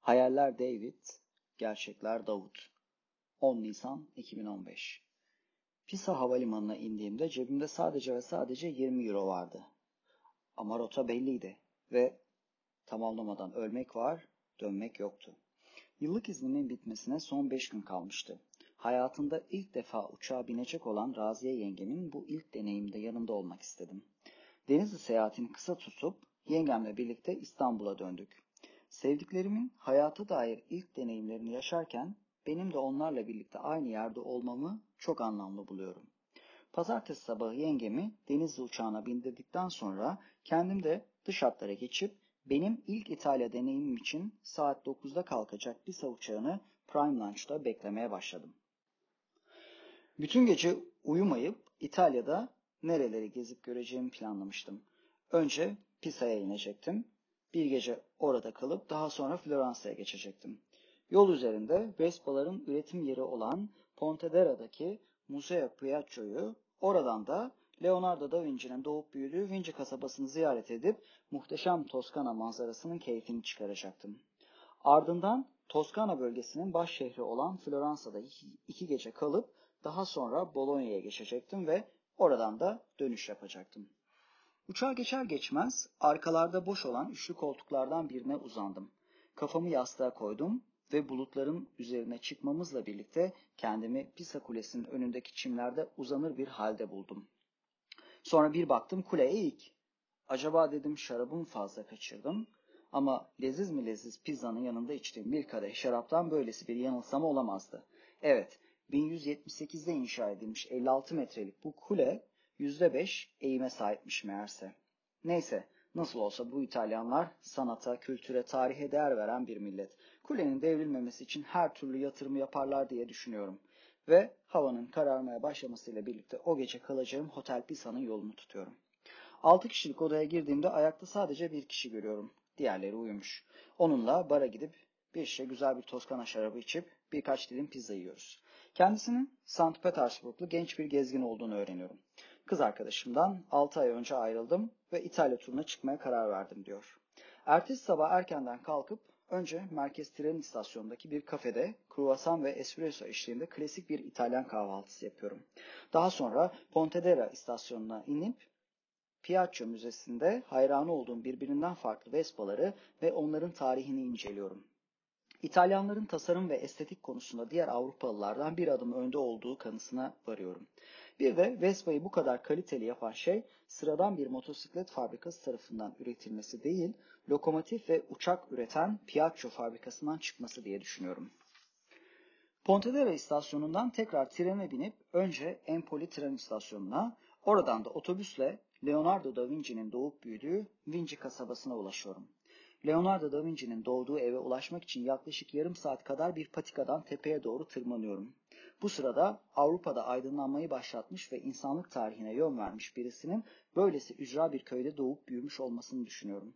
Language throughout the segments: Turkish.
Hayaller David, Gerçekler Davut. 10 Nisan 2015 Pisa havalimanına indiğimde cebimde sadece ve sadece 20 euro vardı. Ama rota belliydi ve tamamlamadan ölmek var, dönmek yoktu. Yıllık iznimin bitmesine son 5 gün kalmıştı. Hayatında ilk defa uçağa binecek olan Raziye yengemin bu ilk deneyimde yanında olmak istedim. Denizli seyahatini kısa tutup yengemle birlikte İstanbul'a döndük. Sevdiklerimin hayata dair ilk deneyimlerini yaşarken benim de onlarla birlikte aynı yerde olmamı çok anlamlı buluyorum. Pazartesi sabahı yengemi Denizli uçağına bindirdikten sonra kendim de dış hatlara geçip benim ilk İtalya deneyimim için saat 9'da kalkacak Pisa uçağını Prime Lunch'ta beklemeye başladım. Bütün gece uyumayıp İtalya'da nereleri gezip göreceğimi planlamıştım. Önce Pisa'ya inecektim. Bir gece orada kalıp daha sonra Floransa'ya geçecektim. Yol üzerinde Vespaların üretim yeri olan Pontederra'daki Museo Piaggio'yu, oradan da Leonardo da Vinci'nin doğup büyüdüğü Vinci kasabasını ziyaret edip muhteşem Toskana manzarasının keyfini çıkaracaktım. Ardından Toskana bölgesinin baş şehri olan Floransa'da iki gece kalıp daha sonra Bologna'ya geçecektim ve oradan da dönüş yapacaktım. Uçağa geçer geçmez arkalarda boş olan üçlü koltuklardan birine uzandım. Kafamı yastığa koydum ve bulutların üzerine çıkmamızla birlikte kendimi Pisa Kulesi'nin önündeki çimlerde uzanır bir halde buldum. Sonra bir baktım kule eğik. Acaba dedim şarabımı fazla kaçırdım ama leziz mi leziz pizzanın yanında içtiğim bir kadeh şaraptan böylesi bir yanılsama olamazdı. Evet, 1178'de inşa edilmiş 56 metrelik bu kule %5 eğime sahipmiş meğerse. Neyse, nasıl olsa bu İtalyanlar sanata, kültüre, tarihe değer veren bir millet. Kulenin devrilmemesi için her türlü yatırımı yaparlar diye düşünüyorum. Ve havanın kararmaya başlamasıyla birlikte o gece kalacağım Hotel Pisa'nın yolunu tutuyorum. 6 kişilik odaya girdiğimde ayakta sadece bir kişi görüyorum. Diğerleri uyumuş. Onunla bara gidip bir şişe güzel bir Toskana şarabı içip birkaç dilim pizza yiyoruz. Kendisinin St. Petersburglu genç bir gezgin olduğunu öğreniyorum. Kız arkadaşımdan 6 ay önce ayrıldım ve İtalya turuna çıkmaya karar verdim diyor. Ertesi sabah erkenden kalkıp önce merkez tren istasyonundaki bir kafede kruvasan ve espresso eşliğinde klasik bir İtalyan kahvaltısı yapıyorum. Daha sonra Pontedera istasyonuna inip Piaggio Müzesi'nde hayranı olduğum birbirinden farklı Vespaları ve onların tarihini inceliyorum. İtalyanların tasarım ve estetik konusunda diğer Avrupalılardan bir adım önde olduğu kanısına varıyorum. Bir de Vespa'yı bu kadar kaliteli yapan şey sıradan bir motosiklet fabrikası tarafından üretilmesi değil, lokomotif ve uçak üreten Piaggio fabrikasından çıkması diye düşünüyorum. Pontedera istasyonundan tekrar trene binip önce Empoli tren istasyonuna, oradan da otobüsle Leonardo da Vinci'nin doğup büyüdüğü Vinci kasabasına ulaşıyorum. Leonardo da Vinci'nin doğduğu eve ulaşmak için yaklaşık yarım saat kadar bir patikadan tepeye doğru tırmanıyorum. Bu sırada Avrupa'da aydınlanmayı başlatmış ve insanlık tarihine yön vermiş birisinin böylesi ücra bir köyde doğup büyümüş olmasını düşünüyorum.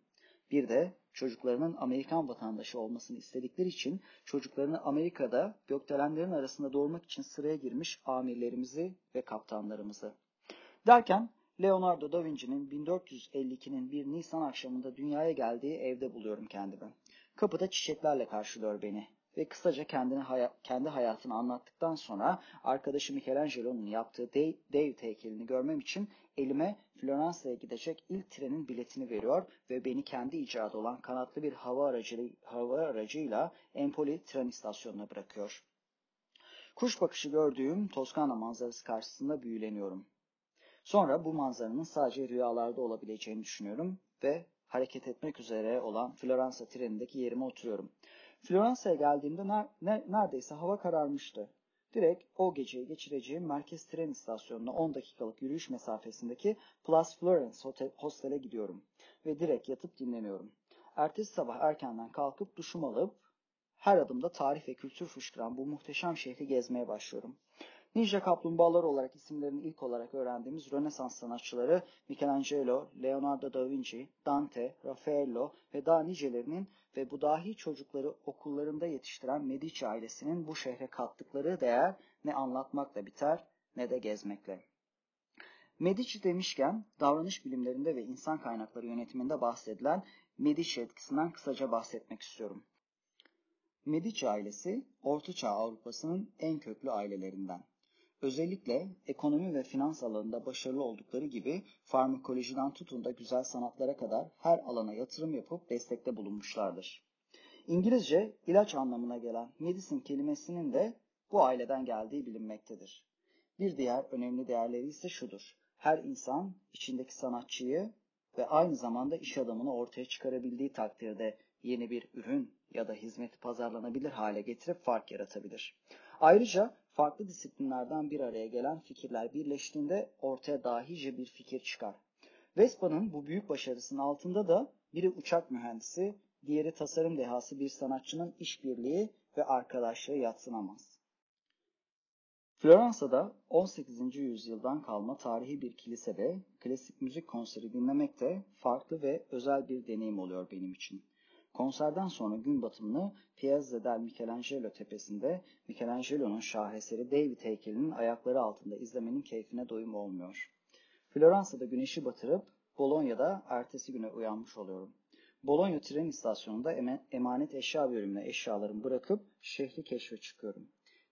Bir de çocuklarının Amerikan vatandaşı olmasını istedikleri için çocuklarını Amerika'da gökdelenlerin arasında doğurmak için sıraya girmiş amirlerimizi ve kaptanlarımızı. Derken Leonardo da Vinci'nin 1452'nin bir Nisan akşamında dünyaya geldiği evde buluyorum kendimi. Kapıda çiçeklerle karşılıyor beni ve kısaca kendini haya kendi hayatını anlattıktan sonra arkadaşı Michelangelo'nun yaptığı David heykelini görmem için elime Floransa'ya gidecek ilk trenin biletini veriyor ve beni kendi icadı olan kanatlı bir hava, aracı, hava aracıyla Empoli tren istasyonuna bırakıyor. Kuş bakışı gördüğüm Toskana manzarası karşısında büyüleniyorum. Sonra bu manzaranın sadece rüyalarda olabileceğini düşünüyorum ve hareket etmek üzere olan Floransa trenindeki yerime oturuyorum. Floransa'ya geldiğimde ner ne neredeyse hava kararmıştı. Direkt o geceyi geçireceğim merkez tren istasyonuna 10 dakikalık yürüyüş mesafesindeki Plus Florence Hostel'e gidiyorum ve direkt yatıp dinleniyorum. Ertesi sabah erkenden kalkıp duşumu alıp her adımda tarih ve kültür fışkıran bu muhteşem şehri gezmeye başlıyorum. Ninja kaplumbağalar olarak isimlerini ilk olarak öğrendiğimiz Rönesans sanatçıları Michelangelo, Leonardo da Vinci, Dante, Raffaello ve daha nicelerinin ve bu dahi çocukları okullarında yetiştiren Medici ailesinin bu şehre kattıkları değer ne anlatmakla biter ne de gezmekle. Medici demişken davranış bilimlerinde ve insan kaynakları yönetiminde bahsedilen Medici etkisinden kısaca bahsetmek istiyorum. Medici ailesi Ortaçağ Avrupa'sının en köklü ailelerinden. Özellikle ekonomi ve finans alanında başarılı oldukları gibi farmakolojiden tutun da güzel sanatlara kadar her alana yatırım yapıp destekte bulunmuşlardır. İngilizce ilaç anlamına gelen medicine kelimesinin de bu aileden geldiği bilinmektedir. Bir diğer önemli değerleri ise şudur. Her insan içindeki sanatçıyı ve aynı zamanda iş adamını ortaya çıkarabildiği takdirde yeni bir ürün ya da hizmeti pazarlanabilir hale getirip fark yaratabilir. Ayrıca farklı disiplinlerden bir araya gelen fikirler birleştiğinde ortaya dahice bir fikir çıkar. Vespa'nın bu büyük başarısının altında da biri uçak mühendisi, diğeri tasarım dehası bir sanatçının işbirliği ve arkadaşlığı yatsınamaz. Floransa'da 18. yüzyıldan kalma tarihi bir kilisede klasik müzik konseri dinlemek de farklı ve özel bir deneyim oluyor benim için. Konserden sonra gün batımını Piazza del Michelangelo tepesinde Michelangelo'nun şaheseri David heykelinin ayakları altında izlemenin keyfine doyum olmuyor. Floransa'da güneşi batırıp Bolonya'da ertesi güne uyanmış oluyorum. Bologna tren istasyonunda emanet eşya bölümüne eşyalarımı bırakıp şehri keşfe çıkıyorum.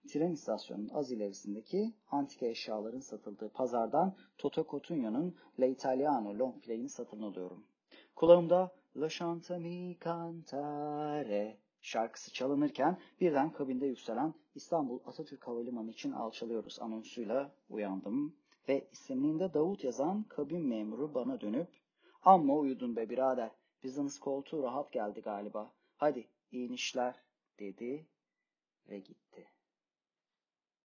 Tren istasyonunun az ilerisindeki antika eşyaların satıldığı pazardan Toto Cotugna'nın La Italiano long play'ini satın alıyorum. Kulağımda La Chantami Cantare şarkısı çalınırken birden kabinde yükselen İstanbul Atatürk Havalimanı için alçalıyoruz anonsuyla uyandım ve isimliğinde Davut yazan kabin memuru bana dönüp amma uyudun be birader business koltuğu rahat geldi galiba hadi iyi işler dedi ve gitti.